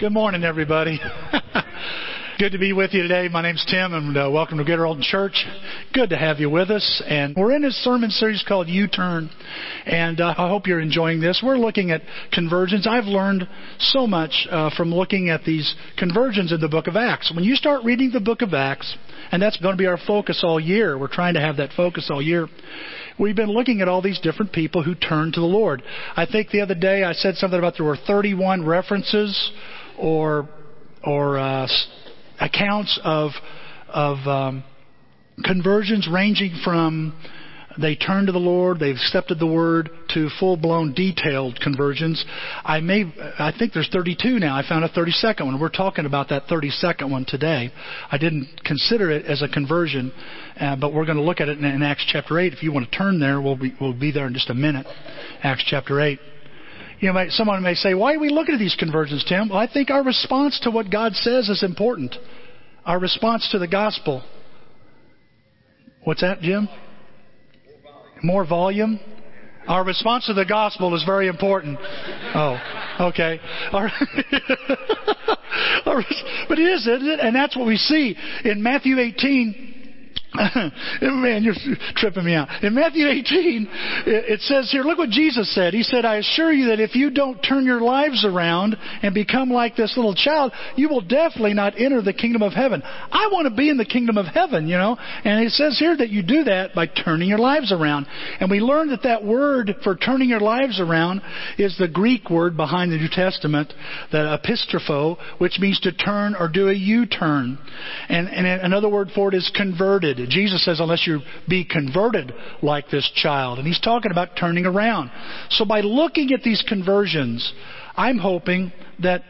Good morning, everybody. Good to be with you today. My name's Tim, and uh, welcome to Good Old Church. Good to have you with us. And we're in this sermon series called U Turn, and uh, I hope you're enjoying this. We're looking at conversions. I've learned so much uh, from looking at these conversions in the book of Acts. When you start reading the book of Acts, and that's going to be our focus all year, we're trying to have that focus all year. We've been looking at all these different people who turned to the Lord. I think the other day I said something about there were 31 references or or uh, accounts of of um, conversions ranging from they turned to the Lord, they've accepted the word, to full blown detailed conversions. I may, I think there's 32 now. I found a 32nd one. We're talking about that 32nd one today. I didn't consider it as a conversion, uh, but we're going to look at it in, in Acts chapter 8. If you want to turn there, we'll be, we'll be there in just a minute. Acts chapter 8. You know, someone may say, why are we looking at these conversions, Tim? Well, I think our response to what God says is important. Our response to the gospel. What's that, Jim? More volume? Our response to the gospel is very important. Oh, okay. But it is, isn't it? And that's what we see in Matthew 18. Man, you're tripping me out. In Matthew 18, it says here, look what Jesus said. He said, I assure you that if you don't turn your lives around and become like this little child, you will definitely not enter the kingdom of heaven. I want to be in the kingdom of heaven, you know. And it says here that you do that by turning your lives around. And we learned that that word for turning your lives around is the Greek word behind the New Testament, the epistrepho, which means to turn or do a U-turn. And, and another word for it is converted. Jesus says, unless you be converted like this child. And he's talking about turning around. So by looking at these conversions, I'm hoping that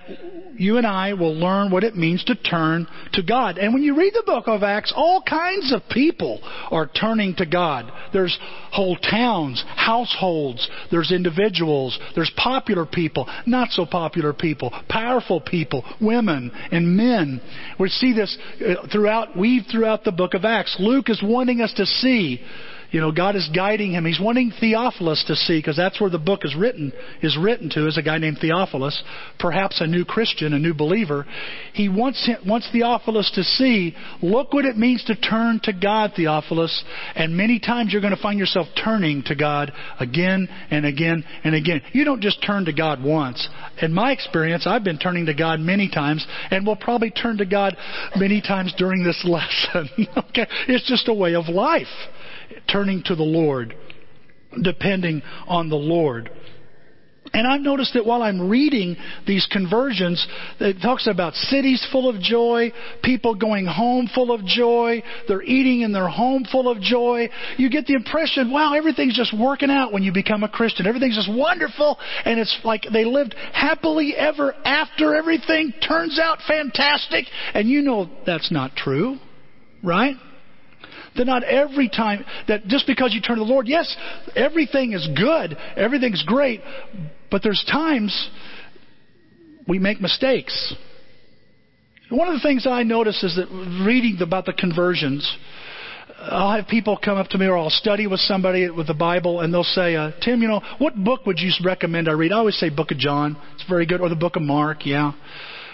you and I will learn what it means to turn to God. And when you read the book of Acts, all kinds of people are turning to God. There's whole towns, households, there's individuals, there's popular people, not so popular people, powerful people, women and men. We see this uh, throughout, weave throughout the book of Acts. Luke is wanting us to see you know, God is guiding him. He's wanting Theophilus to see, because that's where the book is written, is written to, is a guy named Theophilus, perhaps a new Christian, a new believer. He wants, him, wants Theophilus to see, look what it means to turn to God, Theophilus. And many times you're going to find yourself turning to God again and again and again. You don't just turn to God once. In my experience, I've been turning to God many times, and will probably turn to God many times during this lesson. okay? It's just a way of life turning to the Lord, depending on the Lord. And I've noticed that while I'm reading these conversions, it talks about cities full of joy, people going home full of joy, they're eating in their home full of joy. You get the impression, wow, everything's just working out when you become a Christian. Everything's just wonderful, and it's like they lived happily ever after. Everything turns out fantastic, and you know that's not true, right? That not every time, that just because you turn to the Lord, yes, everything is good, everything's great, but there's times we make mistakes. One of the things I notice is that reading about the conversions, I'll have people come up to me or I'll study with somebody with the Bible and they'll say, uh, Tim, you know, what book would you recommend I read? I always say Book of John. It's very good. Or the Book of Mark, yeah.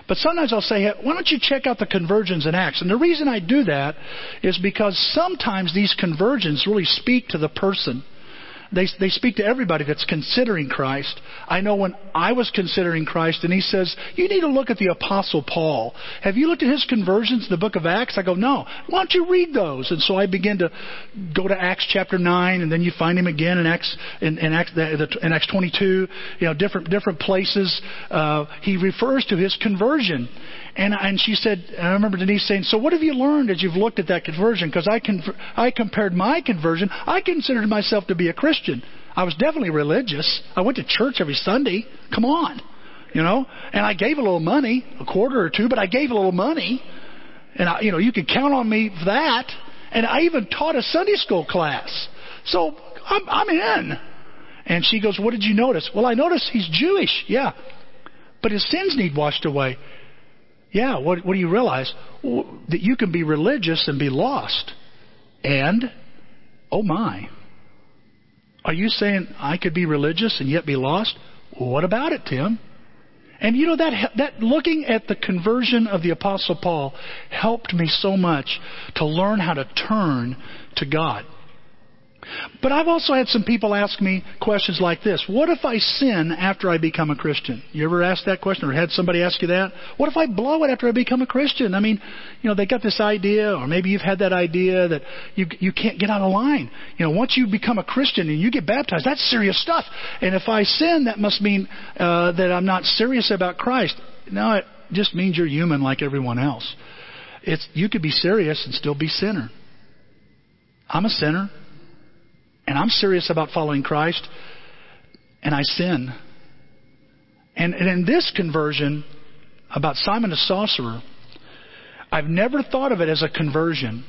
But sometimes I'll say, why don't you check out the conversions in Acts? And the reason I do that is because sometimes these conversions really speak to the person. They, they speak to everybody that's considering Christ. I know when I was considering Christ, and he says, You need to look at the Apostle Paul. Have you looked at his conversions in the book of Acts? I go, No. Why don't you read those? And so I begin to go to Acts chapter 9, and then you find him again in Acts, in, in Acts, in Acts 22, you know, different, different places. Uh, he refers to his conversion. And, and she said, I remember Denise saying, So what have you learned as you've looked at that conversion? Because I, con- I compared my conversion. I considered myself to be a Christian. I was definitely religious. I went to church every Sunday. Come on. You know? And I gave a little money, a quarter or two, but I gave a little money. And, I, you know, you could count on me for that. And I even taught a Sunday school class. So I'm, I'm in. And she goes, What did you notice? Well, I noticed he's Jewish. Yeah. But his sins need washed away. Yeah, what, what do you realize? That you can be religious and be lost. And, oh my. Are you saying I could be religious and yet be lost? what about it, Tim? And you know that that looking at the conversion of the apostle Paul helped me so much to learn how to turn to God. But I've also had some people ask me questions like this. What if I sin after I become a Christian? You ever asked that question or had somebody ask you that? What if I blow it after I become a Christian? I mean, you know, they got this idea, or maybe you've had that idea that you, you can't get out of line. You know, once you become a Christian and you get baptized, that's serious stuff. And if I sin, that must mean uh, that I'm not serious about Christ. No, it just means you're human like everyone else. It's, you could be serious and still be sinner. I'm a sinner and I'm serious about following Christ, and I sin. And, and in this conversion about Simon the sorcerer, I've never thought of it as a conversion.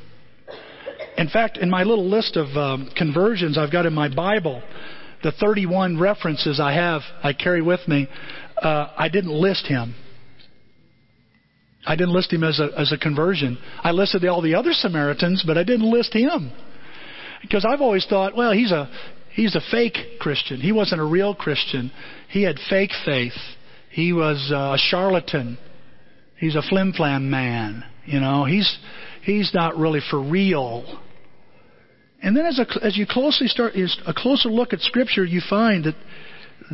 In fact, in my little list of um, conversions I've got in my Bible, the 31 references I have, I carry with me, uh, I didn't list him. I didn't list him as a, as a conversion. I listed all the other Samaritans, but I didn't list him. Because I've always thought, well, he's a he's a fake Christian. He wasn't a real Christian. He had fake faith. He was a charlatan. He's a flim flam man. You know, he's he's not really for real. And then as a, as you closely start a closer look at Scripture, you find that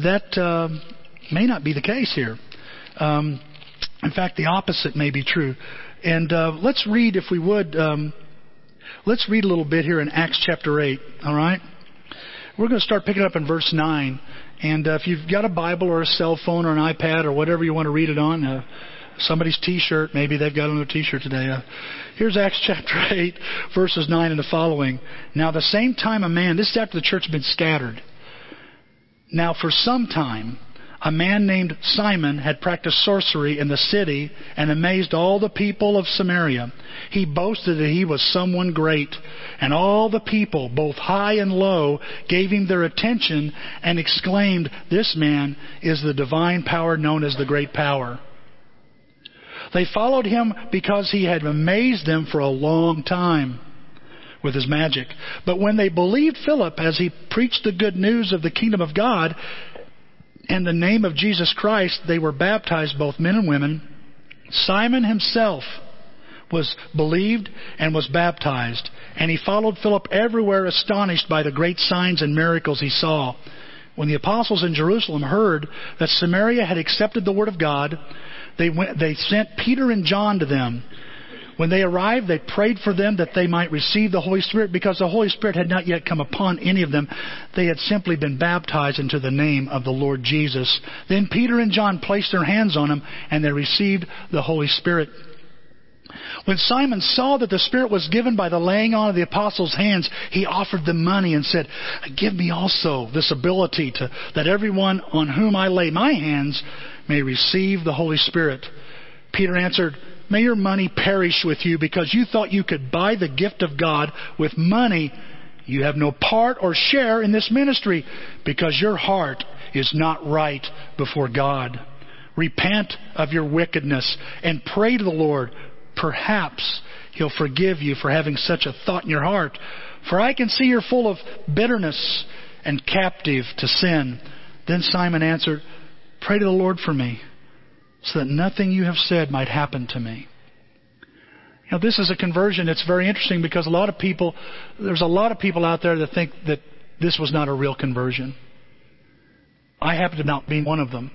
that uh, may not be the case here. Um, in fact, the opposite may be true. And uh, let's read, if we would, um, Let's read a little bit here in Acts chapter 8, all right? We're going to start picking up in verse 9. And uh, if you've got a Bible or a cell phone or an iPad or whatever you want to read it on, uh, somebody's T-shirt, maybe they've got on their T-shirt today. Uh, here's Acts chapter 8, verses 9 and the following. Now, the same time a man, this is after the church had been scattered. Now, for some time, a man named Simon had practiced sorcery in the city and amazed all the people of Samaria. He boasted that he was someone great, and all the people, both high and low, gave him their attention and exclaimed, This man is the divine power known as the great power. They followed him because he had amazed them for a long time with his magic. But when they believed Philip as he preached the good news of the kingdom of God, in the name of Jesus Christ, they were baptized, both men and women. Simon himself was believed and was baptized, and he followed Philip everywhere, astonished by the great signs and miracles he saw. When the apostles in Jerusalem heard that Samaria had accepted the word of God, they, went, they sent Peter and John to them. When they arrived, they prayed for them that they might receive the Holy Spirit because the Holy Spirit had not yet come upon any of them. They had simply been baptized into the name of the Lord Jesus. Then Peter and John placed their hands on them and they received the Holy Spirit. When Simon saw that the Spirit was given by the laying on of the apostles' hands, he offered them money and said, Give me also this ability to, that everyone on whom I lay my hands may receive the Holy Spirit. Peter answered, May your money perish with you because you thought you could buy the gift of God with money. You have no part or share in this ministry because your heart is not right before God. Repent of your wickedness and pray to the Lord. Perhaps He'll forgive you for having such a thought in your heart. For I can see you're full of bitterness and captive to sin. Then Simon answered, Pray to the Lord for me so that nothing you have said might happen to me. Know, this is a conversion that's very interesting because a lot of people, there's a lot of people out there that think that this was not a real conversion. I happen to not be one of them.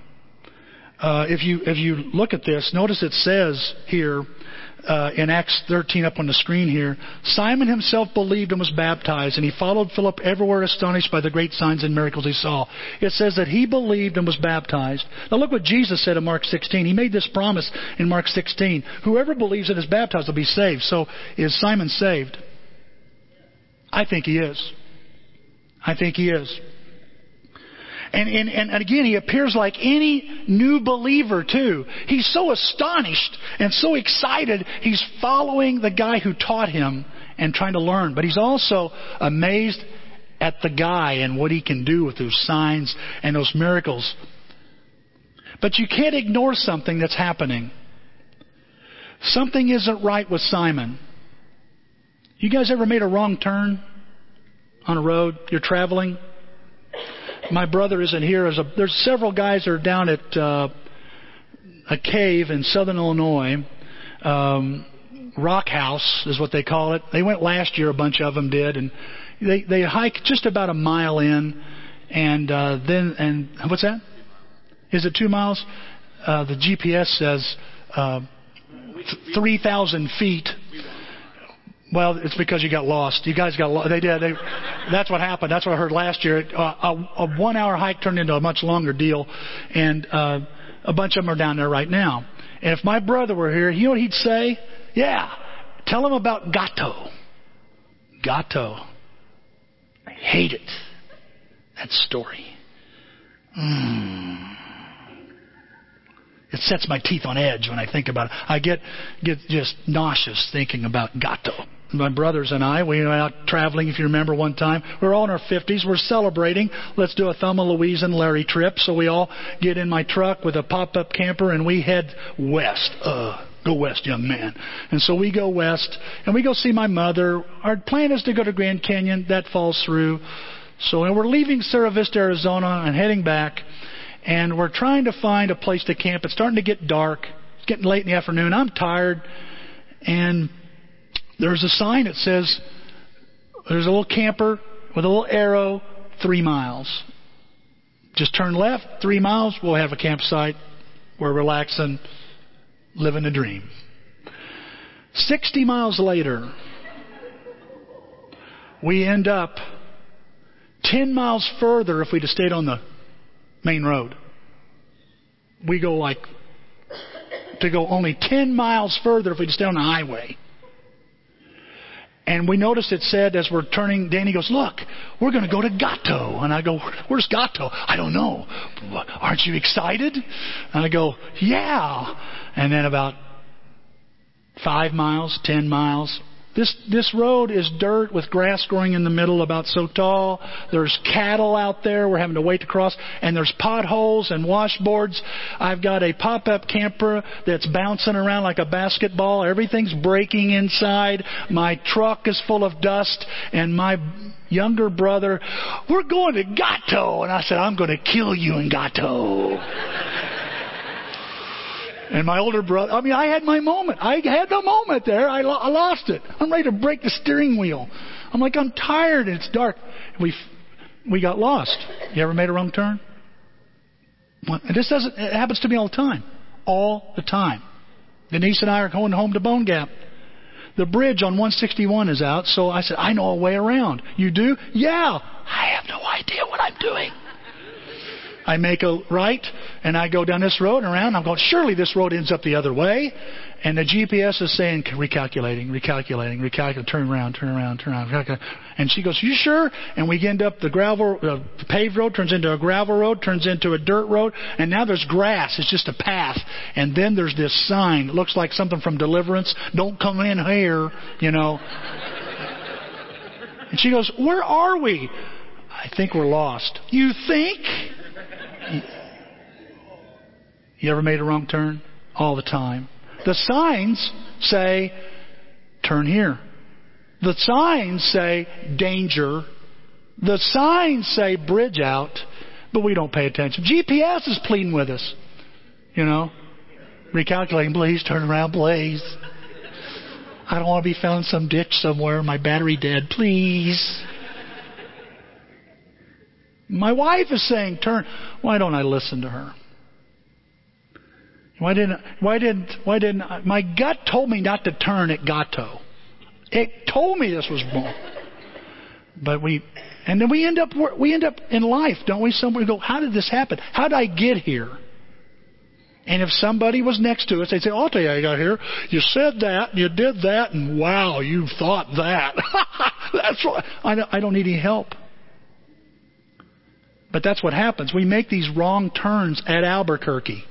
Uh, if you if you look at this, notice it says here uh, in Acts 13 up on the screen here, Simon himself believed and was baptized, and he followed Philip everywhere, astonished by the great signs and miracles he saw. It says that he believed and was baptized. Now look what Jesus said in Mark 16. He made this promise in Mark 16. Whoever believes and is baptized will be saved. So is Simon saved? I think he is. I think he is. And, and, and again, he appears like any new believer too. He's so astonished and so excited. He's following the guy who taught him and trying to learn. But he's also amazed at the guy and what he can do with those signs and those miracles. But you can't ignore something that's happening. Something isn't right with Simon. You guys ever made a wrong turn on a road? You're traveling my brother isn't here. There's, a, there's several guys that are down at uh, a cave in southern Illinois. Um, Rock House is what they call it. They went last year. A bunch of them did, and they they hike just about a mile in, and uh, then and what's that? Is it two miles? Uh, the GPS says uh, three thousand feet. Well, it's because you got lost. You guys got lost. They did. They, that's what happened. That's what I heard last year. Uh, a, a one-hour hike turned into a much longer deal, and uh, a bunch of them are down there right now. And if my brother were here, you know what he'd say? Yeah, tell him about Gato. Gato. I hate it. That story. Mm. It sets my teeth on edge when I think about it. I get get just nauseous thinking about Gato. My brothers and I, we were out traveling, if you remember one time. We are all in our 50s. We're celebrating. Let's do a Thelma Louise and Larry trip. So we all get in my truck with a pop-up camper and we head west. Uh, go west, young man. And so we go west and we go see my mother. Our plan is to go to Grand Canyon. That falls through. So and we're leaving Sierra Vista, Arizona and heading back and we're trying to find a place to camp. It's starting to get dark. It's getting late in the afternoon. I'm tired. And there's a sign that says, there's a little camper with a little arrow, three miles. Just turn left, three miles, we'll have a campsite. We're relaxing, living a dream. 60 miles later, we end up 10 miles further if we'd have stayed on the main road. We go like to go only 10 miles further if we just stay on the highway. And we noticed it said as we're turning, Danny goes, Look, we're going to go to Gato. And I go, Where's Gato? I don't know. Aren't you excited? And I go, Yeah. And then about five miles, ten miles, this, this road is dirt with grass growing in the middle about so tall. There's cattle out there we're having to wait to cross. And there's potholes and washboards. I've got a pop-up camper that's bouncing around like a basketball. Everything's breaking inside. My truck is full of dust. And my younger brother, we're going to Gato. And I said, I'm going to kill you in Gato. And my older brother, I mean, I had my moment. I had the moment there. I, lo- I lost it. I'm ready to break the steering wheel. I'm like, I'm tired and it's dark. We, we got lost. You ever made a wrong turn? And this doesn't, it happens to me all the time. All the time. Denise and I are going home to Bone Gap. The bridge on 161 is out, so I said, I know a way around. You do? Yeah. I have no idea what I'm doing. I make a right and I go down this road and around. I'm going, surely this road ends up the other way. And the GPS is saying, recalculating, recalculating, recalculating, turn around, turn around, turn around. And she goes, you sure? And we end up, the gravel, uh, the paved road turns into a gravel road, turns into a dirt road, and now there's grass. It's just a path. And then there's this sign. It looks like something from Deliverance. Don't come in here, you know. and she goes, where are we? I think we're lost. You think? You ever made a wrong turn? All the time. The signs say, turn here. The signs say, danger. The signs say, bridge out. But we don't pay attention. GPS is pleading with us. You know? Recalculating, please, turn around, please. I don't want to be found in some ditch somewhere, my battery dead, please. My wife is saying, turn. Why don't I listen to her? Why didn't, why didn't, why didn't, my gut told me not to turn at Gato. It told me this was wrong. But we, and then we end up, we end up in life, don't we? Somewhere go, how did this happen? How did I get here? And if somebody was next to us, they'd say, I'll tell you how you got here. You said that, you did that, and wow, you thought that. That's what, I don't, I don't need any help. But that's what happens. We make these wrong turns at Albuquerque.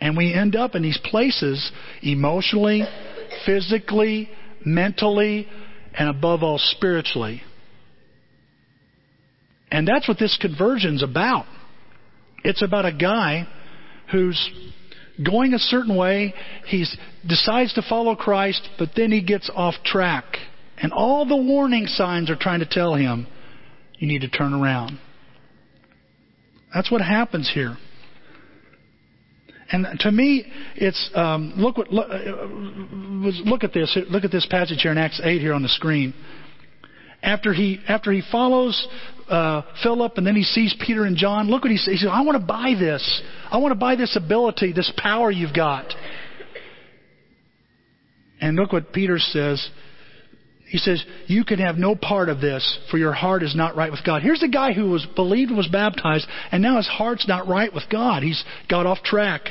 And we end up in these places emotionally, physically, mentally, and above all, spiritually. And that's what this conversion's about. It's about a guy who's going a certain way. He decides to follow Christ, but then he gets off track. And all the warning signs are trying to tell him, you need to turn around. That's what happens here. And to me, it's um, look what look, uh, look at this. Look at this passage here in Acts eight here on the screen. After he after he follows uh, Philip and then he sees Peter and John, look what he says. He says, "I want to buy this. I want to buy this ability, this power you've got." And look what Peter says. He says, You can have no part of this, for your heart is not right with God. Here's a guy who was believed was baptized, and now his heart's not right with God. He's got off track.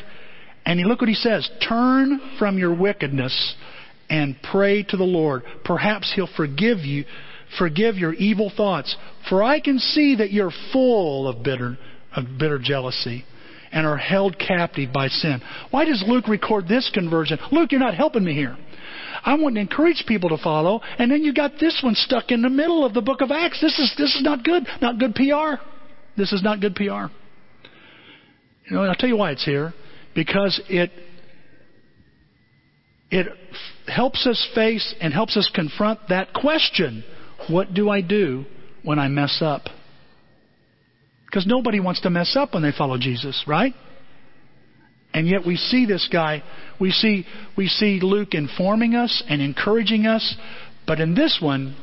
And he, look what he says Turn from your wickedness and pray to the Lord. Perhaps he'll forgive you, forgive your evil thoughts. For I can see that you're full of bitter, of bitter jealousy and are held captive by sin. Why does Luke record this conversion? Luke, you're not helping me here. I want to encourage people to follow, and then you got this one stuck in the middle of the book of Acts. This is this is not good. Not good PR. This is not good PR. You know, and I'll tell you why it's here. Because it it helps us face and helps us confront that question. What do I do when I mess up? Because nobody wants to mess up when they follow Jesus, right? And yet we see this guy, we see, we see Luke informing us and encouraging us, but in this one,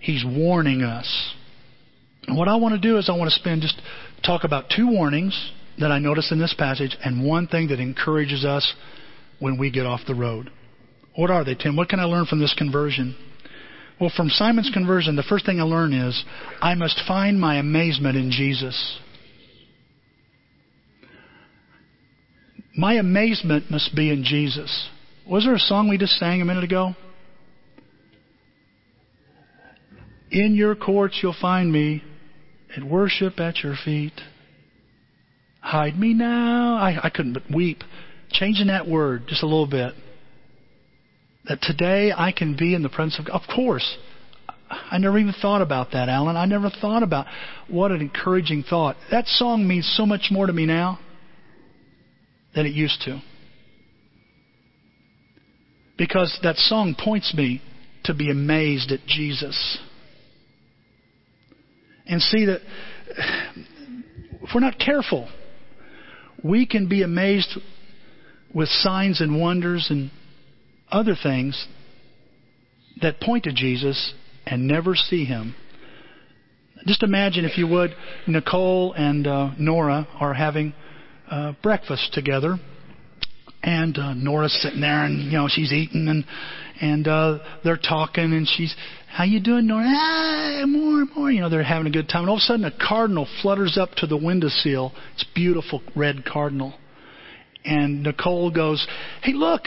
he's warning us. And what I want to do is I want to spend just talk about two warnings that I notice in this passage and one thing that encourages us when we get off the road. What are they, Tim? What can I learn from this conversion? Well, from Simon's conversion, the first thing I learn is I must find my amazement in Jesus. My amazement must be in Jesus. Was there a song we just sang a minute ago? In your courts you'll find me at worship at your feet. Hide me now. I, I couldn't but weep. Changing that word just a little bit. That today I can be in the presence of God. Of course. I never even thought about that, Alan. I never thought about what an encouraging thought. That song means so much more to me now than it used to. Because that song points me to be amazed at Jesus. And see that if we're not careful, we can be amazed with signs and wonders and other things that point to Jesus and never see him. Just imagine, if you would, Nicole and uh, Nora are having uh, breakfast together, and uh, Nora's sitting there, and you know she's eating, and and uh, they're talking, and she's, "How you doing, Nora?" Ah, more, more. You know, they're having a good time. And all of a sudden, a cardinal flutters up to the windowsill. It's beautiful red cardinal. And Nicole goes, Hey, look,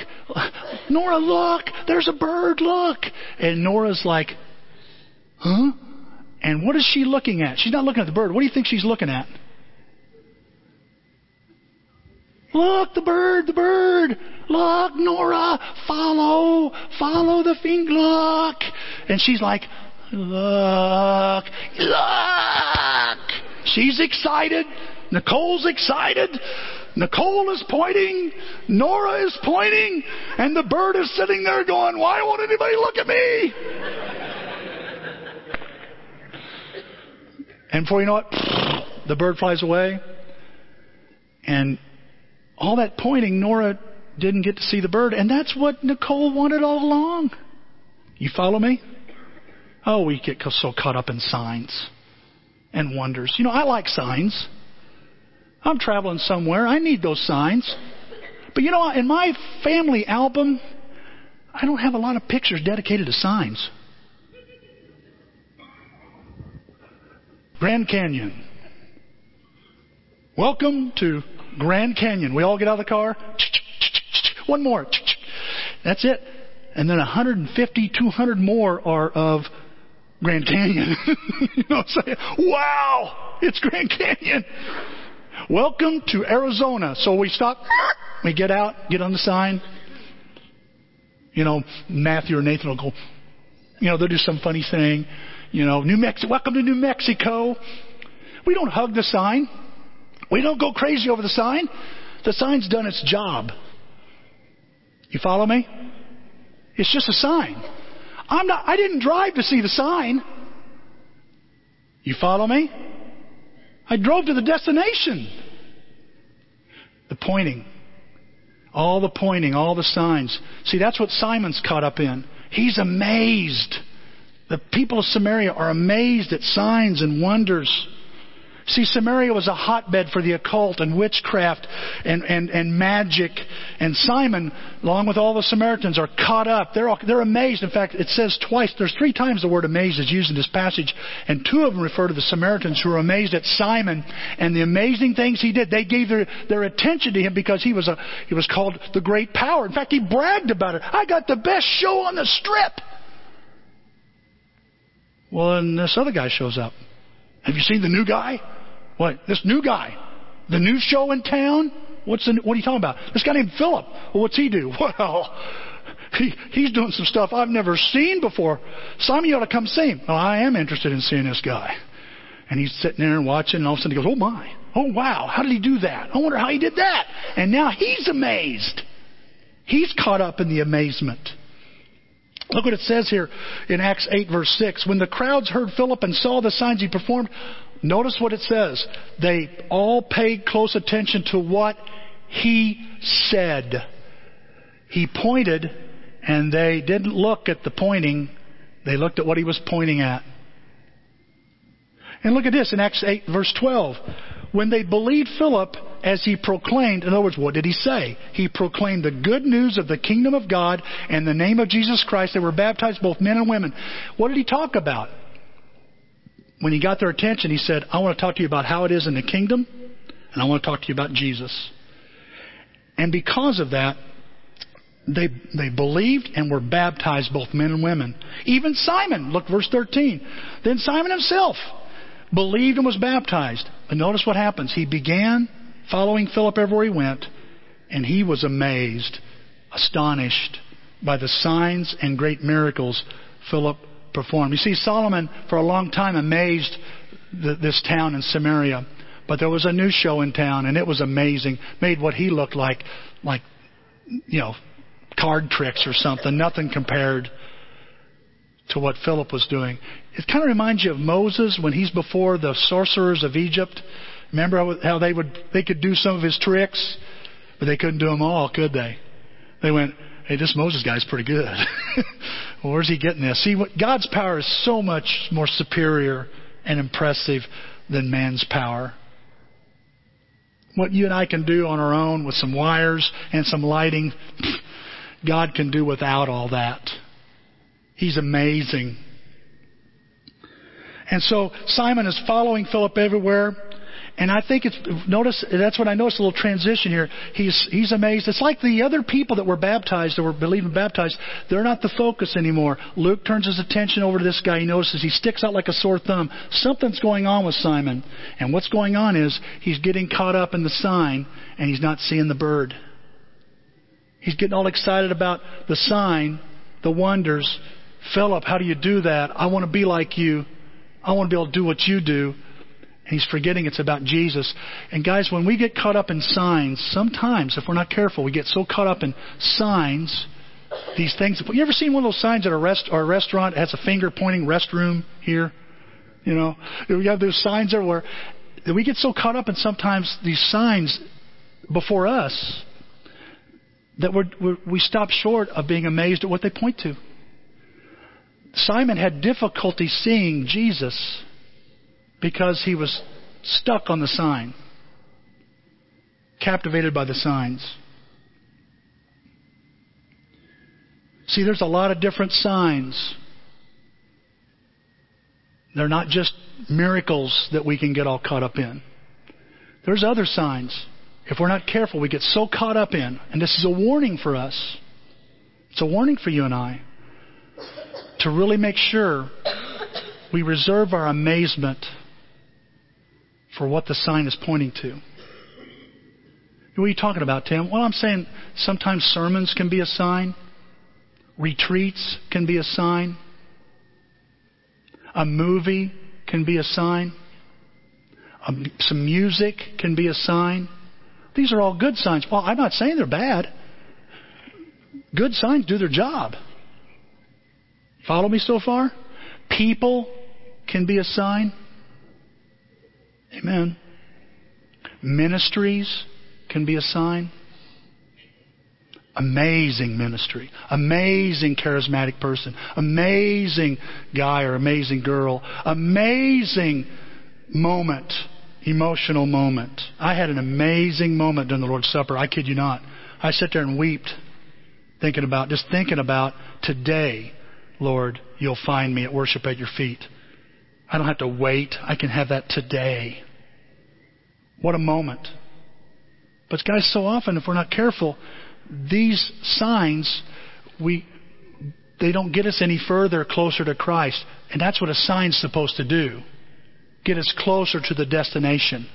Nora, look, there's a bird, look. And Nora's like, Huh? And what is she looking at? She's not looking at the bird. What do you think she's looking at? Look, the bird, the bird. Look, Nora, follow, follow the finger. Look. And she's like, look, look. She's excited. Nicole's excited. Nicole is pointing. Nora is pointing. And the bird is sitting there going, why won't anybody look at me? and before you know it, the bird flies away. And all that pointing, Nora didn't get to see the bird, and that's what Nicole wanted all along. You follow me? Oh, we get so caught up in signs and wonders. You know, I like signs. I'm traveling somewhere. I need those signs. But you know, in my family album, I don't have a lot of pictures dedicated to signs. Grand Canyon. Welcome to Grand Canyon. We all get out of the car. One more. That's it. And then 150, 200 more are of Grand Canyon. you know what I'm saying? Wow! It's Grand Canyon. Welcome to Arizona. So we stop, we get out, get on the sign. You know, Matthew or Nathan will go, you know, they'll do some funny thing. You know, New Mexico, welcome to New Mexico. We don't hug the sign. We don't go crazy over the sign. The sign's done its job. You follow me? It's just a sign. I'm not, I didn't drive to see the sign. You follow me? I drove to the destination. The pointing All the pointing, all the signs. See, that's what Simon's caught up in. He's amazed. The people of Samaria are amazed at signs and wonders. See, Samaria was a hotbed for the occult and witchcraft and, and, and magic. And Simon, along with all the Samaritans, are caught up. They're, all, they're amazed. In fact, it says twice, there's three times the word amazed is used in this passage. And two of them refer to the Samaritans who are amazed at Simon and the amazing things he did. They gave their, their attention to him because he was, a, he was called the great power. In fact, he bragged about it. I got the best show on the strip. Well, then this other guy shows up. Have you seen the new guy? What? This new guy. The new show in town? What's the, what are you talking about? This guy named Philip. Well, what's he do? Well, he, he's doing some stuff I've never seen before. Simon, you ought to come see him. Well, I am interested in seeing this guy. And he's sitting there and watching, and all of a sudden he goes, Oh my. Oh wow. How did he do that? I wonder how he did that. And now he's amazed. He's caught up in the amazement. Look what it says here in Acts 8 verse 6. When the crowds heard Philip and saw the signs he performed, Notice what it says. They all paid close attention to what he said. He pointed, and they didn't look at the pointing, they looked at what he was pointing at. And look at this in Acts 8, verse 12. When they believed Philip as he proclaimed, in other words, what did he say? He proclaimed the good news of the kingdom of God and the name of Jesus Christ. They were baptized, both men and women. What did he talk about? When he got their attention, he said, I want to talk to you about how it is in the kingdom, and I want to talk to you about Jesus. And because of that, they, they believed and were baptized, both men and women. Even Simon, look, verse 13. Then Simon himself believed and was baptized. But notice what happens. He began following Philip everywhere he went, and he was amazed, astonished by the signs and great miracles Philip performed. You see, Solomon, for a long time, amazed the, this town in Samaria. But there was a new show in town, and it was amazing. Made what he looked like, like, you know, card tricks or something. Nothing compared to what Philip was doing. It kind of reminds you of Moses when he's before the sorcerers of Egypt. Remember how they would they could do some of his tricks, but they couldn't do them all, could they? They went, "Hey, this Moses guy's pretty good." Well, where's he getting this? See, what, God's power is so much more superior and impressive than man's power. What you and I can do on our own with some wires and some lighting, God can do without all that. He's amazing. And so Simon is following Philip everywhere. And I think it's, notice, that's what I noticed a little transition here. He's, he's amazed. It's like the other people that were baptized, that were believing baptized, they're not the focus anymore. Luke turns his attention over to this guy. He notices he sticks out like a sore thumb. Something's going on with Simon. And what's going on is he's getting caught up in the sign and he's not seeing the bird. He's getting all excited about the sign, the wonders. Philip, how do you do that? I want to be like you. I want to be able to do what you do. He's forgetting it's about Jesus. And guys, when we get caught up in signs, sometimes, if we're not careful, we get so caught up in signs, these things. You ever seen one of those signs at a rest or a restaurant that has a finger pointing restroom here? You know, we have those signs everywhere. We get so caught up in sometimes these signs before us that we're, we're, we stop short of being amazed at what they point to. Simon had difficulty seeing Jesus because he was stuck on the sign, captivated by the signs. See, there's a lot of different signs. They're not just miracles that we can get all caught up in. There's other signs. If we're not careful, we get so caught up in, and this is a warning for us. It's a warning for you and I to really make sure we reserve our amazement for what the sign is pointing to. What are you talking about, Tim? Well, I'm saying sometimes sermons can be a sign, retreats can be a sign, a movie can be a sign, um, some music can be a sign. These are all good signs. Well, I'm not saying they're bad. Good signs do their job. Follow me so far? People can be a sign. Amen. Ministries can be a sign. Amazing ministry. Amazing charismatic person. Amazing guy or amazing girl. Amazing moment. Emotional moment. I had an amazing moment during the Lord's Supper. I kid you not. I sat there and wept thinking about, just thinking about today, Lord, you'll find me at worship at your feet. I don't have to wait. I can have that today. What a moment. But guys, so often if we're not careful, these signs, we, they don't get us any further closer to Christ. And that's what a sign's supposed to do. Get us closer to the destination.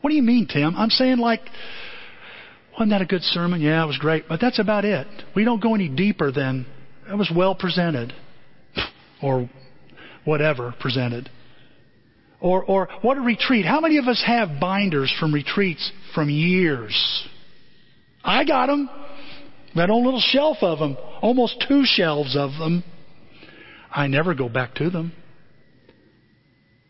What do you mean, Tim? I'm saying like, wasn't that a good sermon? Yeah, it was great. But that's about it. We don't go any deeper than it was well presented. or whatever presented. Or, or what a retreat. How many of us have binders from retreats from years? I got them. That old little shelf of them. Almost two shelves of them. I never go back to them.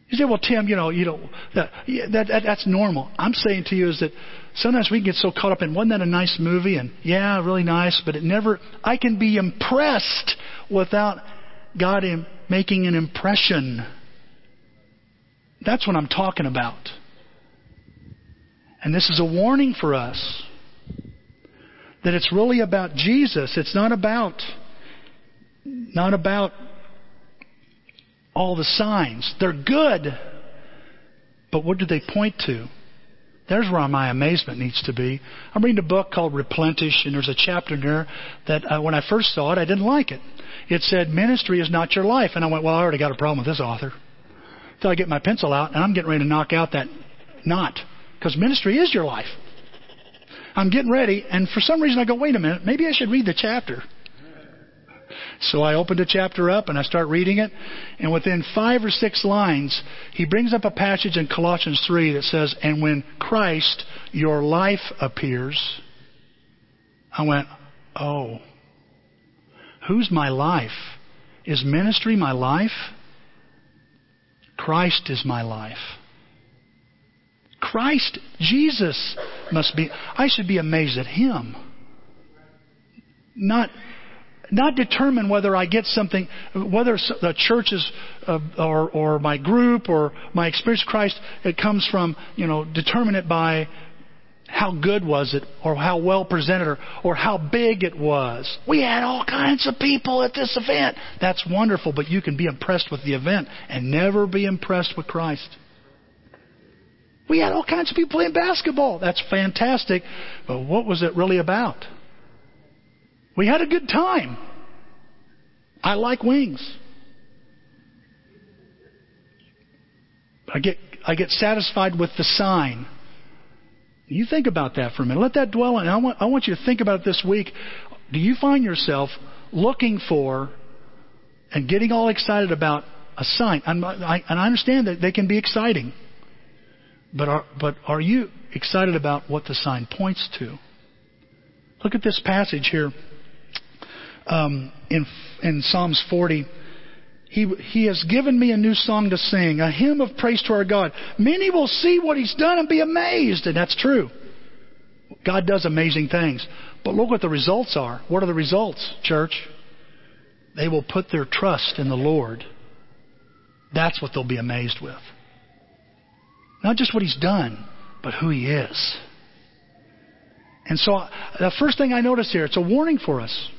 You say, well, Tim, you know, you know, that, that, that, that's normal. I'm saying to you is that sometimes we can get so caught up in, wasn't that a nice movie? And yeah, really nice, but it never, I can be impressed without God making an impression. That's what I'm talking about. And this is a warning for us that it's really about Jesus. It's not about not about all the signs. They're good. But what do they point to? There's where my amazement needs to be. I'm reading a book called Replenish, and there's a chapter in there that uh, when I first saw it, I didn't like it. It said, Ministry is not your life. And I went, Well, I already got a problem with this author. So I get my pencil out, and I'm getting ready to knock out that knot. Because ministry is your life. I'm getting ready, and for some reason I go, Wait a minute, maybe I should read the chapter. So I opened a chapter up and I start reading it. And within five or six lines, he brings up a passage in Colossians 3 that says, And when Christ, your life, appears, I went, Oh, who's my life? Is ministry my life? Christ is my life. Christ, Jesus must be, I should be amazed at Him. Not not determine whether I get something, whether the church is, uh, or, or my group or my experience of Christ, it comes from, you know, determine it by how good was it or how well presented or, or how big it was. We had all kinds of people at this event. That's wonderful, but you can be impressed with the event and never be impressed with Christ. We had all kinds of people playing basketball. That's fantastic. But what was it really about? We had a good time. I like wings. I get, I get satisfied with the sign. You think about that for a minute. Let that dwell on. I want, I want you to think about it this week. Do you find yourself looking for and getting all excited about a sign? And I, and I understand that they can be exciting. But are, but are you excited about what the sign points to? Look at this passage here um, in, in Psalms 40. He, he has given me a new song to sing, a hymn of praise to our God. Many will see what He's done and be amazed. And that's true. God does amazing things. But look what the results are. What are the results, church? They will put their trust in the Lord. That's what they'll be amazed with. Not just what He's done, but who He is. And so the first thing I notice here, it's a warning for us.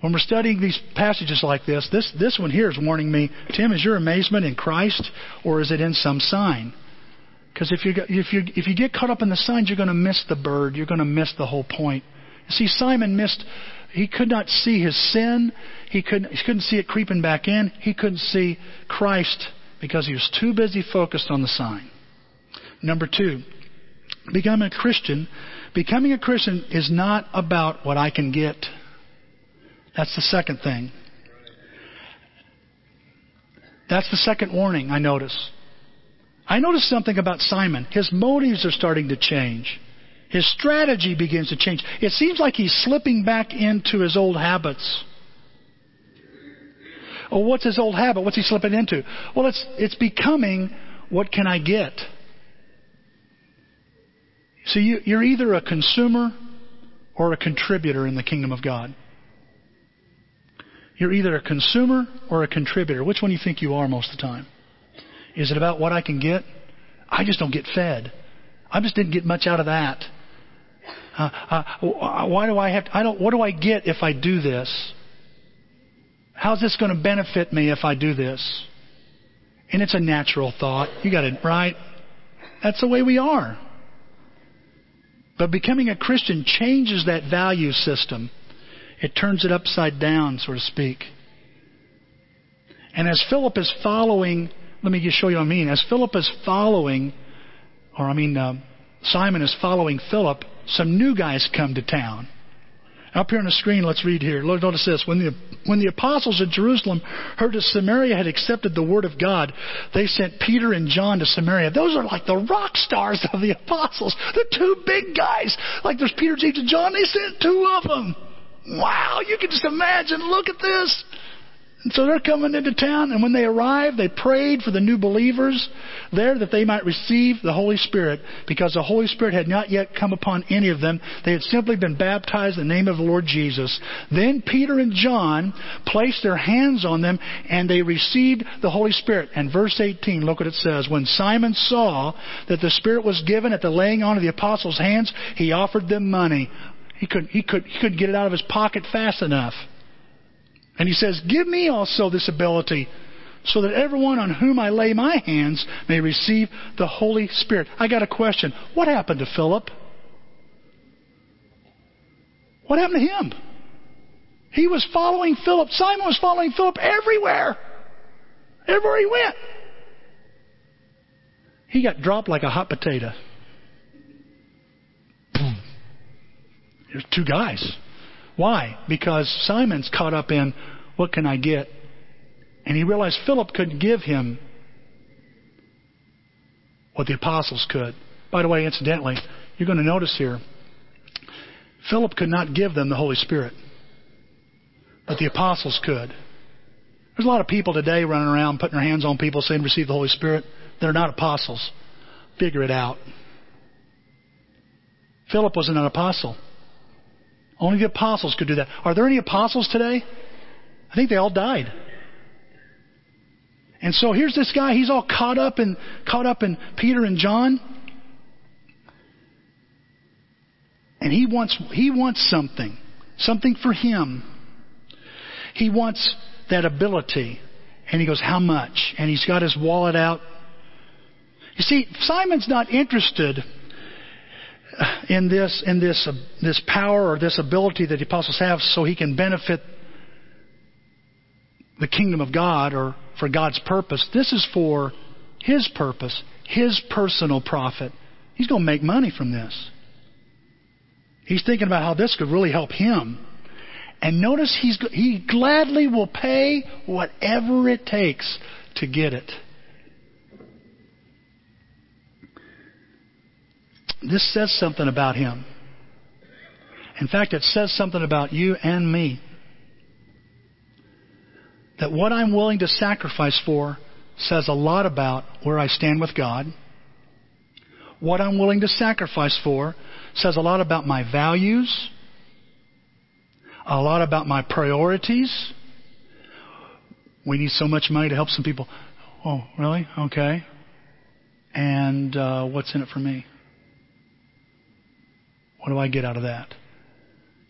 When we're studying these passages like this, this, this one here is warning me, Tim, is your amazement in Christ or is it in some sign? Because if you, if, you, if you get caught up in the signs, you're going to miss the bird. You're going to miss the whole point. See, Simon missed, he could not see his sin. He couldn't, he couldn't see it creeping back in. He couldn't see Christ because he was too busy focused on the sign. Number two, becoming a Christian, becoming a Christian is not about what I can get. That's the second thing. That's the second warning I notice. I notice something about Simon. His motives are starting to change. His strategy begins to change. It seems like he's slipping back into his old habits. Oh, what's his old habit? What's he slipping into? Well, it's, it's becoming what can I get? So you, you're either a consumer or a contributor in the kingdom of God? You're either a consumer or a contributor. Which one do you think you are most of the time? Is it about what I can get? I just don't get fed. I just didn't get much out of that. Uh, uh, why do I have? To, I don't. What do I get if I do this? How's this going to benefit me if I do this? And it's a natural thought. You got it right. That's the way we are. But becoming a Christian changes that value system. It turns it upside down, so to speak. And as Philip is following, let me just show you what I mean. As Philip is following, or I mean, uh, Simon is following Philip, some new guys come to town. Up here on the screen, let's read here. Notice this. When the, when the apostles at Jerusalem heard that Samaria had accepted the word of God, they sent Peter and John to Samaria. Those are like the rock stars of the apostles. The two big guys. Like there's Peter, James, and John. They sent two of them. Wow, you can just imagine. Look at this. And so they're coming into town, and when they arrived, they prayed for the new believers there that they might receive the Holy Spirit, because the Holy Spirit had not yet come upon any of them. They had simply been baptized in the name of the Lord Jesus. Then Peter and John placed their hands on them, and they received the Holy Spirit. And verse 18, look what it says. When Simon saw that the Spirit was given at the laying on of the apostles' hands, he offered them money. He couldn't, he, could, he couldn't get it out of his pocket fast enough. And he says, Give me also this ability so that everyone on whom I lay my hands may receive the Holy Spirit. I got a question. What happened to Philip? What happened to him? He was following Philip. Simon was following Philip everywhere. Everywhere he went. He got dropped like a hot potato. There's two guys. Why? Because Simon's caught up in what can I get? And he realized Philip couldn't give him what the apostles could. By the way, incidentally, you're going to notice here, Philip could not give them the Holy Spirit, but the apostles could. There's a lot of people today running around putting their hands on people saying receive the Holy Spirit. They're not apostles. Figure it out. Philip wasn't an apostle. Only the apostles could do that. Are there any apostles today? I think they all died. And so here's this guy, he's all caught up in caught up in Peter and John. And he wants he wants something. Something for him. He wants that ability. And he goes, How much? And he's got his wallet out. You see, Simon's not interested in this in this uh, this power or this ability that the apostles have so he can benefit the kingdom of God or for God's purpose. This is for his purpose, his personal profit. He's going to make money from this. He's thinking about how this could really help him. And notice he's, he gladly will pay whatever it takes to get it. This says something about him. In fact, it says something about you and me. That what I'm willing to sacrifice for says a lot about where I stand with God. What I'm willing to sacrifice for says a lot about my values, a lot about my priorities. We need so much money to help some people. Oh, really? Okay. And uh, what's in it for me? What do I get out of that?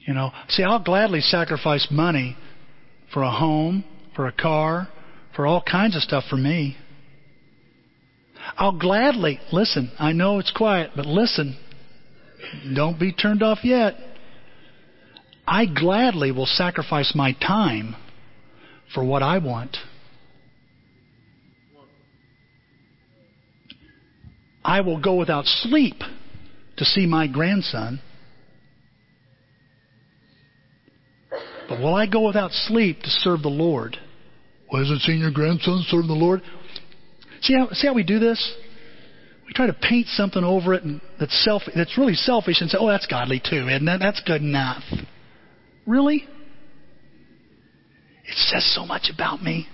You know, see, I'll gladly sacrifice money for a home, for a car, for all kinds of stuff for me. I'll gladly, listen, I know it's quiet, but listen, don't be turned off yet. I gladly will sacrifice my time for what I want. I will go without sleep to see my grandson. But will I go without sleep to serve the Lord? Why hasn't seen your grandson serve the Lord? See how, see how we do this? We try to paint something over it and that's self that's really selfish and say, oh, that's godly too, isn't that? That's good enough. Really? It says so much about me.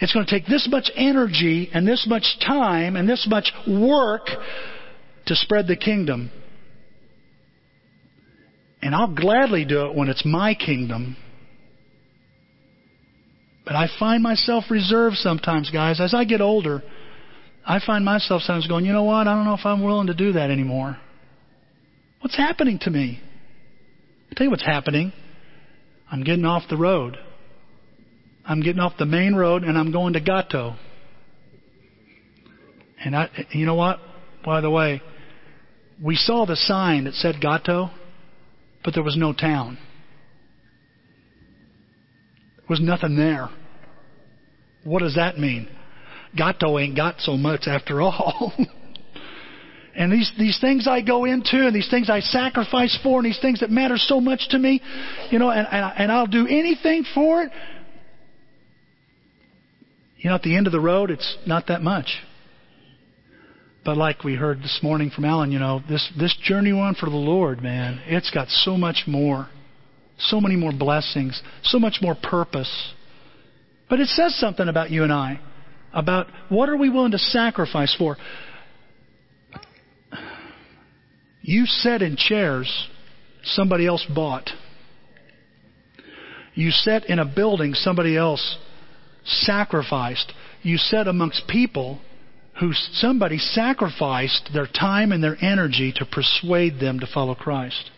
It's going to take this much energy and this much time and this much work to spread the kingdom. And I'll gladly do it when it's my kingdom. But I find myself reserved sometimes, guys. As I get older, I find myself sometimes going, you know what? I don't know if I'm willing to do that anymore. What's happening to me? I'll tell you what's happening. I'm getting off the road. I'm getting off the main road and I'm going to Gato. And I, you know what? By the way, we saw the sign that said Gato, but there was no town. There was nothing there. What does that mean? Gato ain't got so much after all. and these, these things I go into and these things I sacrifice for and these things that matter so much to me, you know, and, and, and I'll do anything for it. You know, at the end of the road, it's not that much. But like we heard this morning from Alan, you know, this, this journey on for the Lord, man, it's got so much more. So many more blessings. So much more purpose. But it says something about you and I. About what are we willing to sacrifice for? You sat in chairs somebody else bought. You sat in a building somebody else sacrificed. You sat amongst people who somebody sacrificed their time and their energy to persuade them to follow Christ.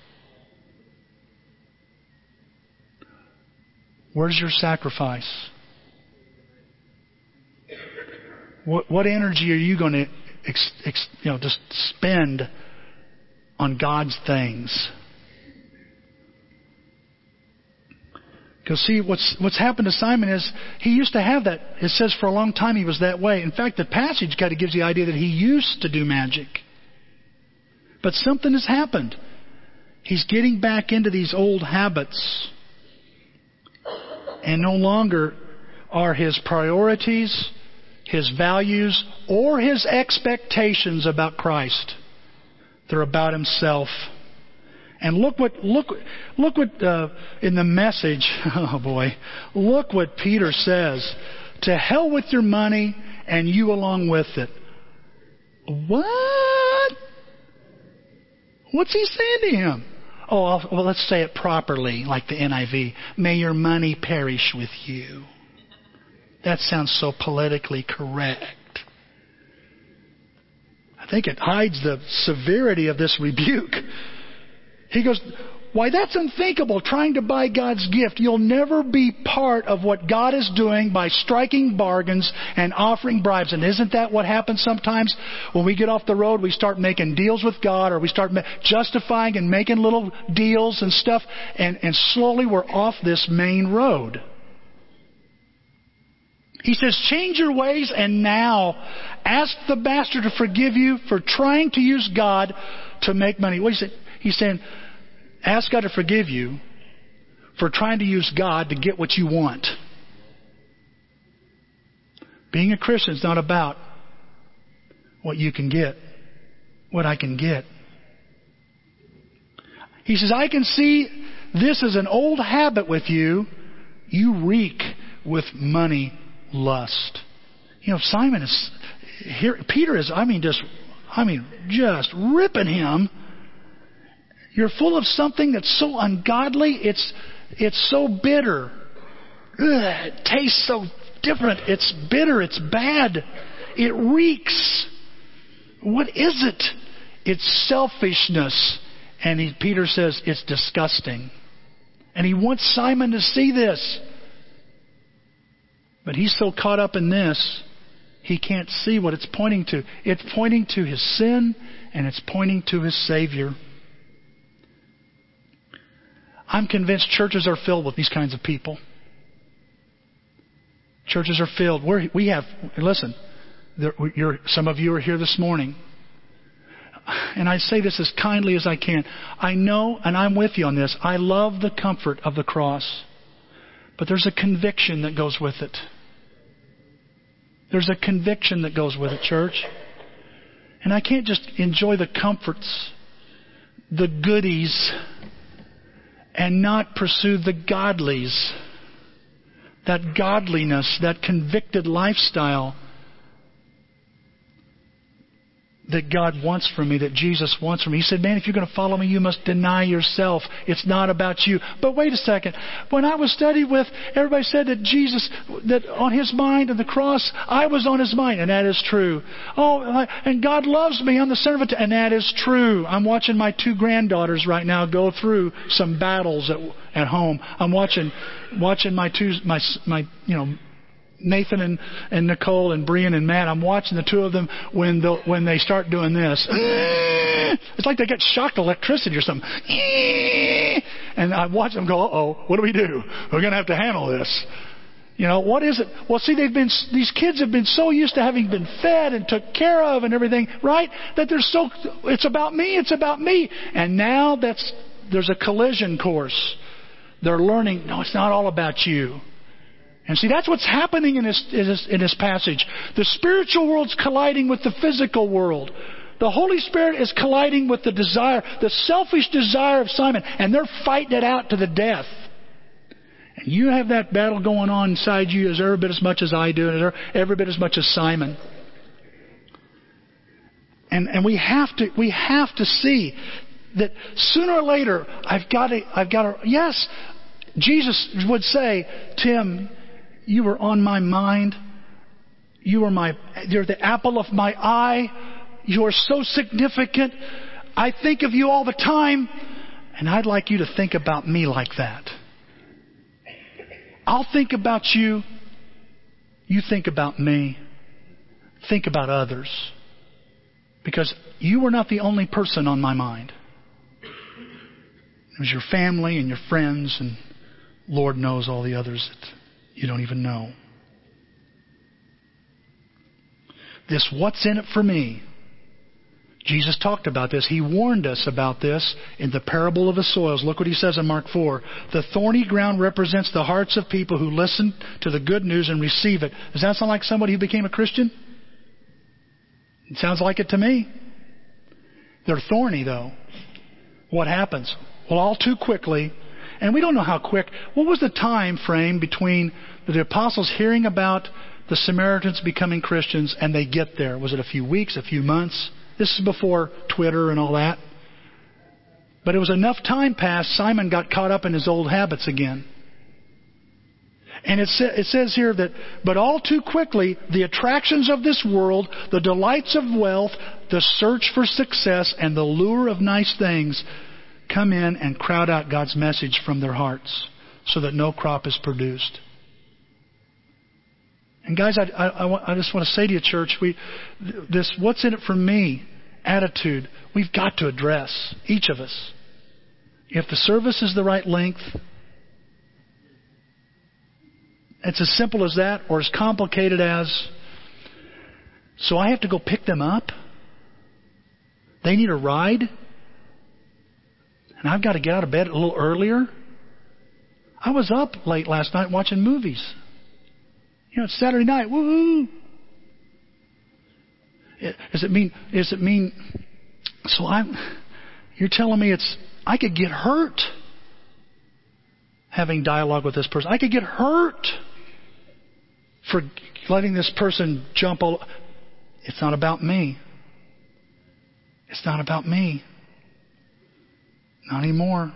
Where's your sacrifice? What, what energy are you going to ex, ex, you know, just spend on God's things? Because see, what's what's happened to Simon is he used to have that. It says for a long time he was that way. In fact, the passage kind of gives the idea that he used to do magic. But something has happened. He's getting back into these old habits. And no longer are his priorities, his values, or his expectations about Christ. They're about himself. And look what look look what uh, in the message. Oh boy, look what Peter says. To hell with your money and you along with it. What? What's he saying to him? Oh, I'll, well, let's say it properly, like the NIV. May your money perish with you. That sounds so politically correct. I think it hides the severity of this rebuke. He goes, why, that's unthinkable, trying to buy God's gift. You'll never be part of what God is doing by striking bargains and offering bribes. And isn't that what happens sometimes? When we get off the road, we start making deals with God or we start justifying and making little deals and stuff, and, and slowly we're off this main road. He says, change your ways and now ask the master to forgive you for trying to use God to make money. What is saying? He's saying, Ask God to forgive you for trying to use God to get what you want. Being a Christian is not about what you can get, what I can get. He says, I can see this is an old habit with you. You reek with money lust. You know, Simon is here. Peter is, I mean, just, I mean, just ripping him you're full of something that's so ungodly, it's, it's so bitter. Ugh, it tastes so different. It's bitter. It's bad. It reeks. What is it? It's selfishness. And he, Peter says it's disgusting. And he wants Simon to see this. But he's so caught up in this, he can't see what it's pointing to. It's pointing to his sin and it's pointing to his Savior. I'm convinced churches are filled with these kinds of people. Churches are filled. We're, we have, listen, there, some of you are here this morning. And I say this as kindly as I can. I know, and I'm with you on this, I love the comfort of the cross. But there's a conviction that goes with it. There's a conviction that goes with it, church. And I can't just enjoy the comforts, the goodies, and not pursue the godlies. That godliness, that convicted lifestyle. That God wants from me, that Jesus wants from me. He said, Man, if you're going to follow me, you must deny yourself. It's not about you. But wait a second. When I was studied with, everybody said that Jesus, that on his mind and the cross, I was on his mind, and that is true. Oh, and God loves me. I'm the center of it, and that is true. I'm watching my two granddaughters right now go through some battles at, at home. I'm watching, watching my two, my, my, you know, Nathan and, and Nicole and Brian and Matt, I'm watching the two of them when the, when they start doing this. It's like they get shocked electricity or something. And I watch them go, oh, what do we do? We're going to have to handle this. You know, what is it? Well, see, they've been, these kids have been so used to having been fed and took care of and everything, right? That they're so, it's about me, it's about me. And now that's, there's a collision course. They're learning, no, it's not all about you. And see, that's what's happening in this, in this, in this passage. The spiritual world's colliding with the physical world. The Holy Spirit is colliding with the desire, the selfish desire of Simon, and they're fighting it out to the death. And you have that battle going on inside you as every bit as much as I do, and every bit as much as Simon. And, and we have to, we have to see that sooner or later, I've got to, I've got to, yes, Jesus would say, Tim, you are on my mind. You are my, you're the apple of my eye. You are so significant. I think of you all the time. And I'd like you to think about me like that. I'll think about you. You think about me. Think about others. Because you were not the only person on my mind. It was your family and your friends, and Lord knows all the others that you don't even know. This, what's in it for me? Jesus talked about this. He warned us about this in the parable of the soils. Look what he says in Mark 4. The thorny ground represents the hearts of people who listen to the good news and receive it. Does that sound like somebody who became a Christian? It sounds like it to me. They're thorny, though. What happens? Well, all too quickly, and we don't know how quick. What was the time frame between the apostles hearing about the Samaritans becoming Christians and they get there? Was it a few weeks, a few months? This is before Twitter and all that. But it was enough time passed, Simon got caught up in his old habits again. And it, sa- it, says here that, but all too quickly, the attractions of this world, the delights of wealth, the search for success, and the lure of nice things come in and crowd out God's message from their hearts so that no crop is produced. And guys, I, I, I just want to say to you, church, we, this what's in it for me attitude, we've got to address, each of us. If the service is the right length, it's as simple as that or as complicated as, so I have to go pick them up? They need a ride? And I've got to get out of bed a little earlier. I was up late last night watching movies. You know, it's Saturday night. Woohoo! Does it mean? Does it mean? So I'm. You're telling me it's. I could get hurt having dialogue with this person. I could get hurt for letting this person jump all. It's not about me. It's not about me. Not anymore.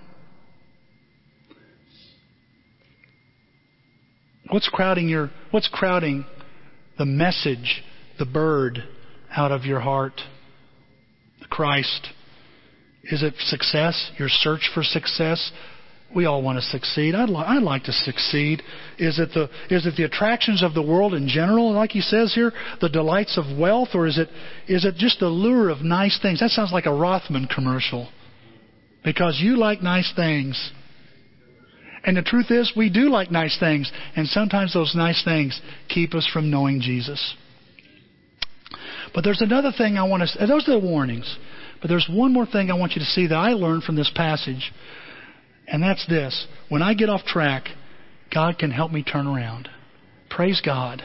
What's crowding your what's crowding the message, the bird out of your heart? The Christ. Is it success? Your search for success? We all want to succeed. I'd, li- I'd like to succeed. Is it the is it the attractions of the world in general, like he says here, the delights of wealth, or is it is it just the lure of nice things? That sounds like a Rothman commercial because you like nice things. And the truth is, we do like nice things, and sometimes those nice things keep us from knowing Jesus. But there's another thing I want to. Those are the warnings. But there's one more thing I want you to see that I learned from this passage, and that's this: when I get off track, God can help me turn around. Praise God.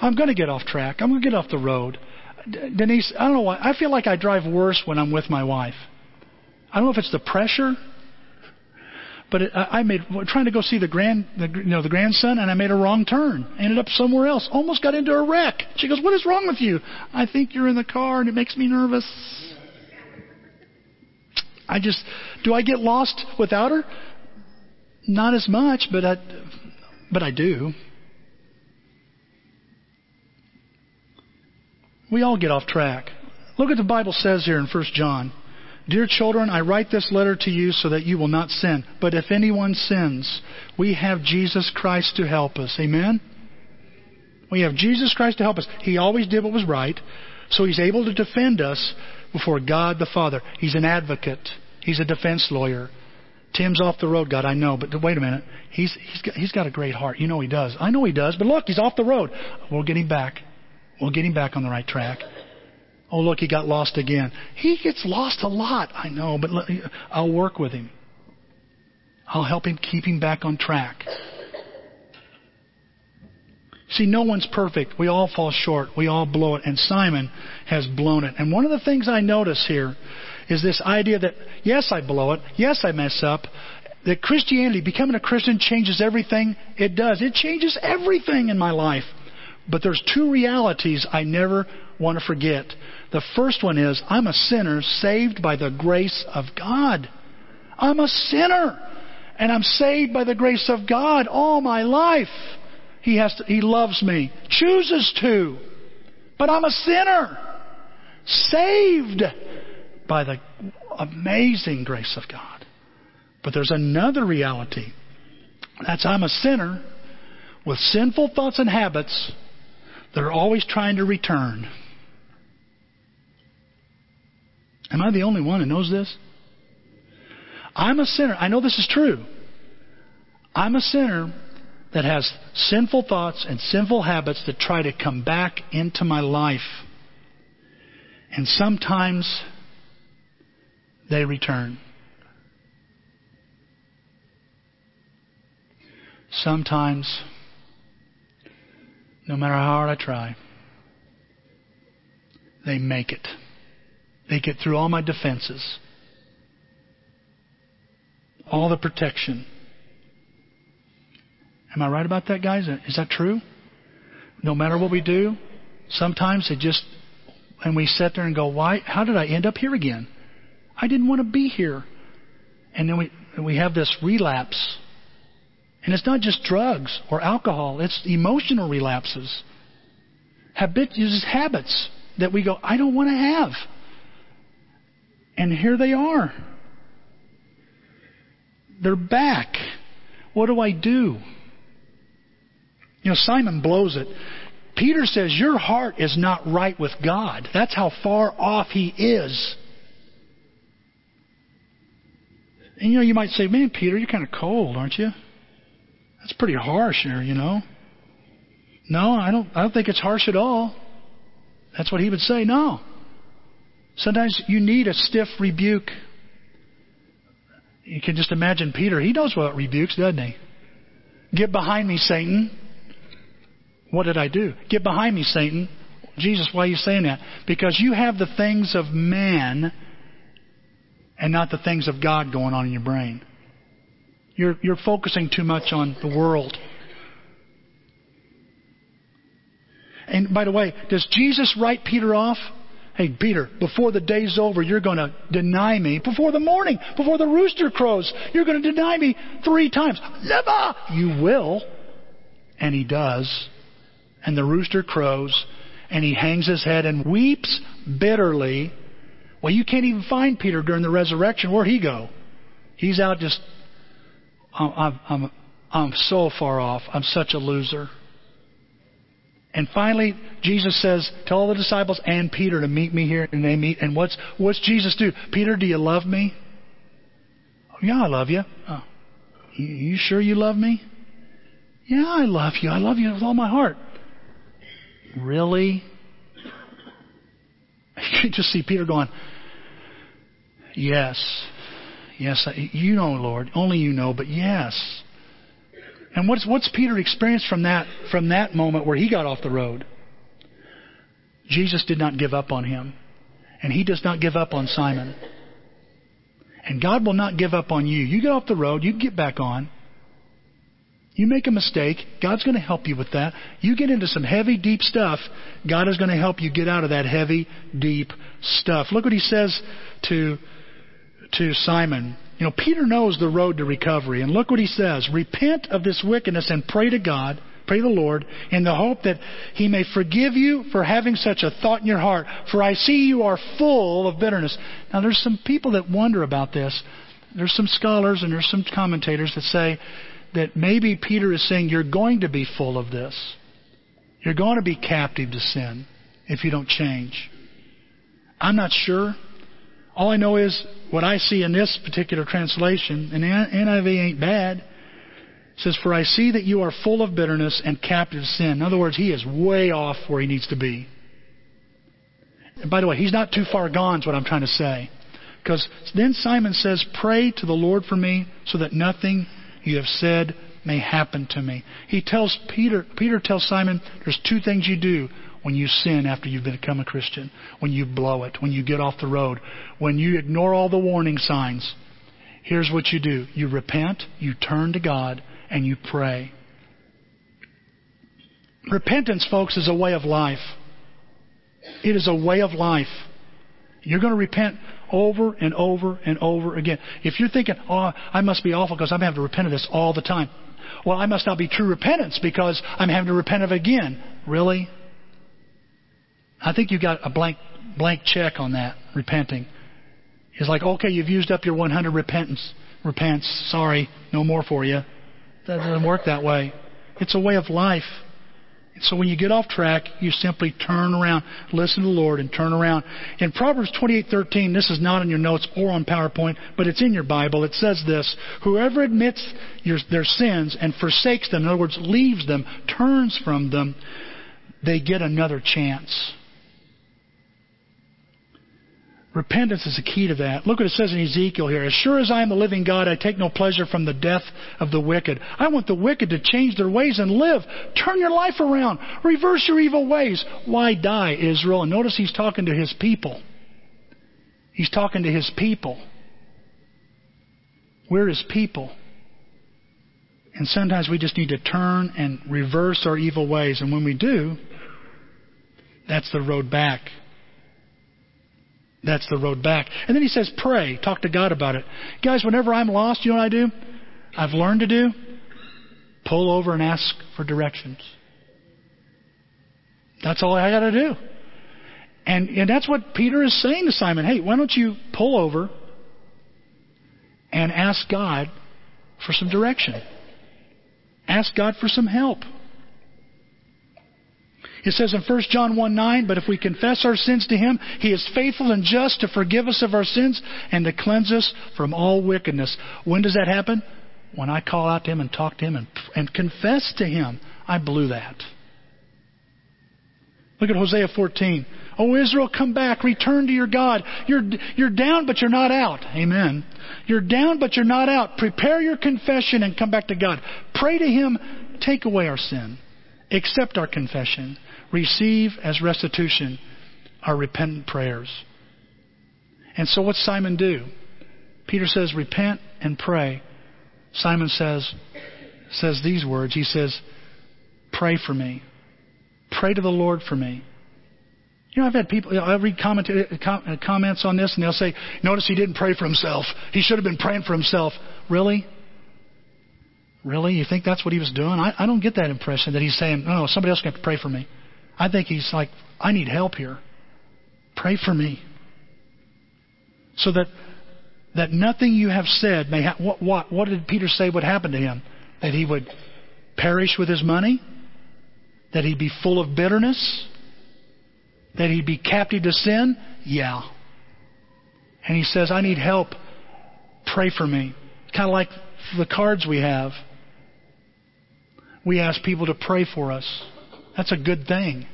I'm going to get off track. I'm going to get off the road. Denise, I don't know why. I feel like I drive worse when I'm with my wife. I don't know if it's the pressure, But it, I made trying to go see the grand, the, you know, the grandson, and I made a wrong turn. Ended up somewhere else. Almost got into a wreck. She goes, "What is wrong with you?" I think you're in the car, and it makes me nervous. I just, do I get lost without her? Not as much, but I, but I do. We all get off track. Look at the Bible says here in 1 John. Dear children, I write this letter to you so that you will not sin. But if anyone sins, we have Jesus Christ to help us. Amen? We have Jesus Christ to help us. He always did what was right, so he's able to defend us before God the Father. He's an advocate. He's a defense lawyer. Tim's off the road, God, I know, but wait a minute. He's, he's, got, he's got a great heart. You know he does. I know he does, but look, he's off the road. We'll get him back. We'll get him back on the right track. Oh, look, he got lost again. He gets lost a lot, I know, but I'll work with him. I'll help him keep him back on track. See, no one's perfect. We all fall short. We all blow it. And Simon has blown it. And one of the things I notice here is this idea that, yes, I blow it. Yes, I mess up. That Christianity, becoming a Christian, changes everything. It does. It changes everything in my life. But there's two realities I never want to forget. The first one is I'm a sinner saved by the grace of God. I'm a sinner. And I'm saved by the grace of God all my life. He has to, He loves me, chooses to. But I'm a sinner, saved by the amazing grace of God. But there's another reality. That's I'm a sinner with sinful thoughts and habits that are always trying to return. Am I the only one who knows this? I'm a sinner. I know this is true. I'm a sinner that has sinful thoughts and sinful habits that try to come back into my life. And sometimes they return. Sometimes, no matter how hard I try, they make it. They get through all my defenses, all the protection. Am I right about that, guys? Is that true? No matter what we do, sometimes it just, and we sit there and go, why, how did I end up here again? I didn't want to be here. And then we, we have this relapse. And it's not just drugs or alcohol, it's emotional relapses. Habit, uses habits that we go, I don't want to have. And here they are. They're back. What do I do? You know, Simon blows it. Peter says, Your heart is not right with God. That's how far off he is. And you know, you might say, Man, Peter, you're kind of cold, aren't you? That's pretty harsh there, you know. No, I don't I don't think it's harsh at all. That's what he would say. No. Sometimes you need a stiff rebuke. You can just imagine Peter. He knows what rebukes, doesn't he? Get behind me, Satan. What did I do? Get behind me, Satan. Jesus, why are you saying that? Because you have the things of man and not the things of God going on in your brain. You're, you're focusing too much on the world. And by the way, does Jesus write Peter off? Hey, Peter, before the day's over, you're going to deny me. Before the morning, before the rooster crows, you're going to deny me three times. Never! You will. And he does. And the rooster crows, and he hangs his head and weeps bitterly. Well, you can't even find Peter during the resurrection. Where'd he go? He's out just, I'm, I'm, I'm so far off. I'm such a loser. And finally, Jesus says, Tell all the disciples and Peter to meet me here. And they meet. And what's, what's Jesus do? Peter, do you love me? Oh, yeah, I love you. Oh, you, you sure you love me? Yeah, I love you. I love you with all my heart. Really? You just see Peter going, Yes. Yes, you know, Lord. Only you know, but yes. And what's, what's Peter experienced from that, from that moment where he got off the road? Jesus did not give up on him. And he does not give up on Simon. And God will not give up on you. You get off the road, you get back on. You make a mistake, God's going to help you with that. You get into some heavy, deep stuff, God is going to help you get out of that heavy, deep stuff. Look what he says to, to Simon. You know, Peter knows the road to recovery, and look what he says. Repent of this wickedness and pray to God, pray the Lord, in the hope that he may forgive you for having such a thought in your heart. For I see you are full of bitterness. Now, there's some people that wonder about this. There's some scholars and there's some commentators that say, that maybe Peter is saying you're going to be full of this. You're going to be captive to sin if you don't change. I'm not sure. All I know is what I see in this particular translation, and NIV ain't bad, says, For I see that you are full of bitterness and captive sin. In other words, he is way off where he needs to be. And by the way, he's not too far gone, is what I'm trying to say. Because then Simon says, Pray to the Lord for me so that nothing you have said may happen to me. He tells Peter, Peter tells Simon, there's two things you do when you sin after you've become a Christian, when you blow it, when you get off the road, when you ignore all the warning signs. Here's what you do. You repent, you turn to God, and you pray. Repentance, folks, is a way of life. It is a way of life. You're going to repent over and over and over again. If you're thinking, oh, I must be awful because I'm having to repent of this all the time. Well, I must not be true repentance because I'm having to repent of it again. Really? I think you got a blank blank check on that, repenting. It's like, okay, you've used up your 100 repentance. Repents. Sorry, no more for you. That doesn't work that way. It's a way of life. So when you get off track, you simply turn around, listen to the Lord, and turn around. In Proverbs 28:13, this is not in your notes or on PowerPoint, but it's in your Bible. It says this: Whoever admits your, their sins and forsakes them, in other words, leaves them, turns from them, they get another chance. Repentance is the key to that. Look what it says in Ezekiel here. As sure as I am the living God, I take no pleasure from the death of the wicked. I want the wicked to change their ways and live. Turn your life around. Reverse your evil ways. Why die, Israel? And notice he's talking to his people. He's talking to his people. We're his people. And sometimes we just need to turn and reverse our evil ways. And when we do, that's the road back. That's the road back. And then he says, pray. Talk to God about it. Guys, whenever I'm lost, you know what I do? I've learned to do? Pull over and ask for directions. That's all I got to do. And, and that's what Peter is saying to Simon. Hey, why don't you pull over and ask God for some direction? Ask God for some help. It says in 1 John 1 9, but if we confess our sins to Him, He is faithful and just to forgive us of our sins and to cleanse us from all wickedness. When does that happen? When I call out to Him and talk to Him and, and confess to Him. I blew that. Look at Hosea 14. Oh, Israel, come back. Return to your God. You're, you're down, but you're not out. Amen. You're down, but you're not out. Prepare your confession and come back to God. Pray to Him. Take away our sin. Accept our confession receive as restitution our repentant prayers. And so what's Simon do? Peter says, repent and pray. Simon says, says these words. He says, pray for me. Pray to the Lord for me. You know, I've had people, I read comment, uh, comments on this and they'll say, notice he didn't pray for himself. He should have been praying for himself. Really? Really? You think that's what he was doing? I, I don't get that impression that he's saying, no, no, somebody else can pray for me. I think he's like, I need help here. Pray for me. So that that nothing you have said may ha- what, what what did Peter say would happen to him? That he would perish with his money? That he'd be full of bitterness? That he'd be captive to sin? Yeah. And he says, I need help. Pray for me. Kind of like the cards we have. We ask people to pray for us. That's a good thing.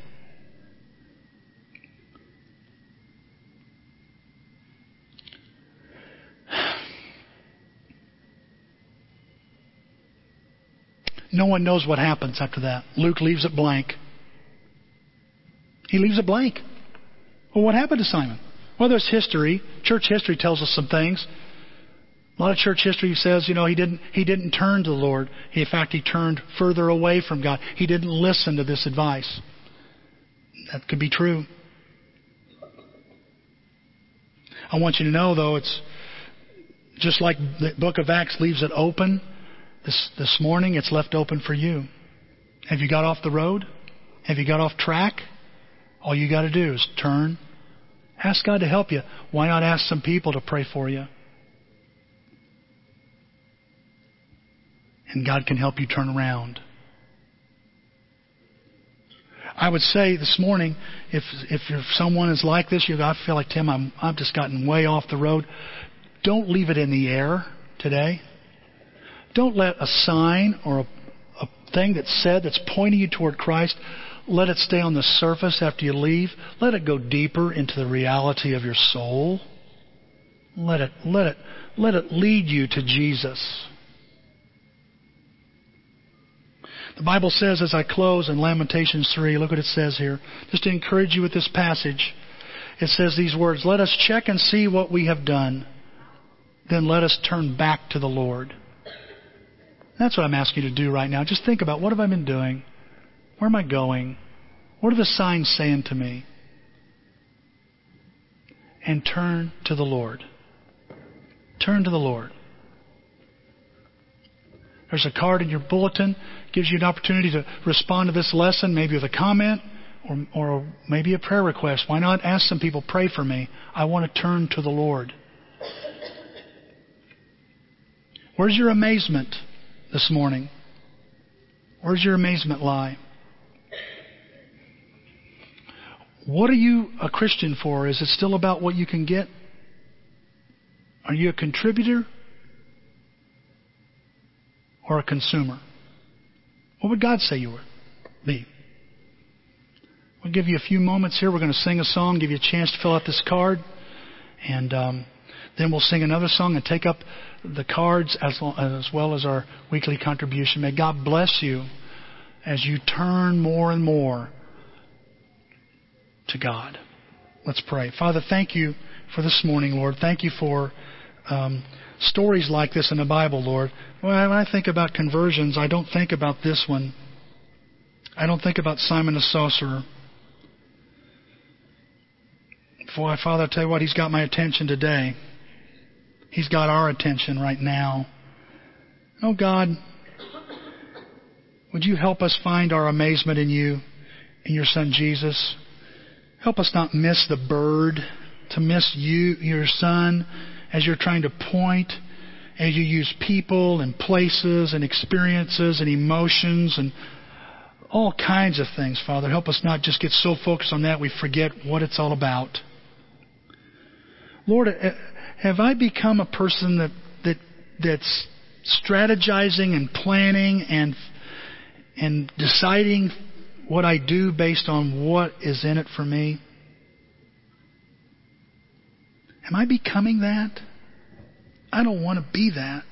No one knows what happens after that. Luke leaves it blank. He leaves it blank. Well, what happened to Simon? Well, there's history. Church history tells us some things. A lot of church history says, you know, he didn't he didn't turn to the Lord. In fact, he turned further away from God. He didn't listen to this advice. That could be true. I want you to know, though, it's just like the book of Acts leaves it open. This this morning, it's left open for you. Have you got off the road? Have you got off track? All you got to do is turn. Ask God to help you. Why not ask some people to pray for you? And God can help you turn around. I would say this morning, if if someone is like this, you I feel like Tim, I'm I've just gotten way off the road. Don't leave it in the air today. Don't let a sign or a, a thing that's said that's pointing you toward Christ let it stay on the surface after you leave. Let it go deeper into the reality of your soul. Let it, let it, let it lead you to Jesus. The Bible says, as I close in Lamentations 3, look what it says here, just to encourage you with this passage. It says these words Let us check and see what we have done, then let us turn back to the Lord. That's what I'm asking you to do right now. Just think about what have I been doing? Where am I going? What are the signs saying to me? And turn to the Lord. Turn to the Lord. There's a card in your bulletin, gives you an opportunity to respond to this lesson, maybe with a comment or, or maybe a prayer request. Why not ask some people, pray for me? I want to turn to the Lord. Where's your amazement this morning? Where's your amazement lie? What are you a Christian for? Is it still about what you can get? Are you a contributor or a consumer? What would God say you were? be? We'll give you a few moments here. We're going to sing a song, give you a chance to fill out this card, and um, then we'll sing another song and take up the cards as, as well as our weekly contribution. May God bless you as you turn more and more to God. Let's pray. Father, thank you for this morning, Lord. Thank you for um, stories like this in the Bible, Lord. When I think about conversions, I don't think about this one. I don't think about Simon the sorcerer. Boy, Father, I tell you what, he's got my attention today. He's got our attention right now. Oh God, would you help us find our amazement in you, in your Son Jesus? Help us not miss the bird, to miss you, your son, as you're trying to point, as you use people and places and experiences and emotions and all kinds of things, Father. Help us not just get so focused on that we forget what it's all about. Lord, have I become a person that, that that's strategizing and planning and and deciding what I do based on what is in it for me? Am I becoming that? I don't want to be that.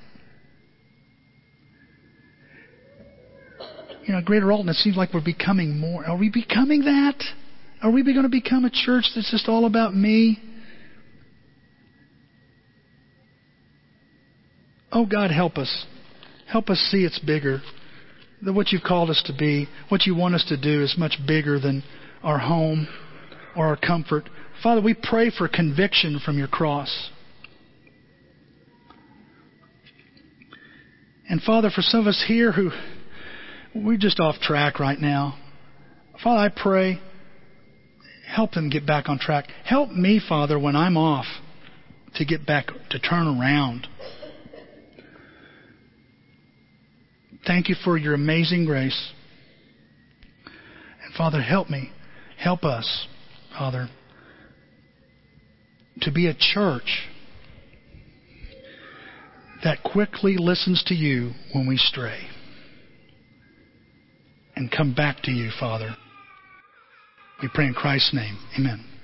You know, Greater Alton, it seems like we're becoming more. Are we becoming that? Are we going to become a church that's just all about me? Oh, God, help us. Help us see it's bigger that what you've called us to be, what you want us to do, is much bigger than our home or our comfort. Father, we pray for conviction from your cross. And Father, for some of us here who we're just off track right now, Father, I pray, help them get back on track. Help me, Father, when I'm off to get back, to turn around. Thank you for your amazing grace. And Father, help me. Help us, Father, to be a church that quickly listens to you when we stray and come back to you, Father. We pray in Christ's name. Amen.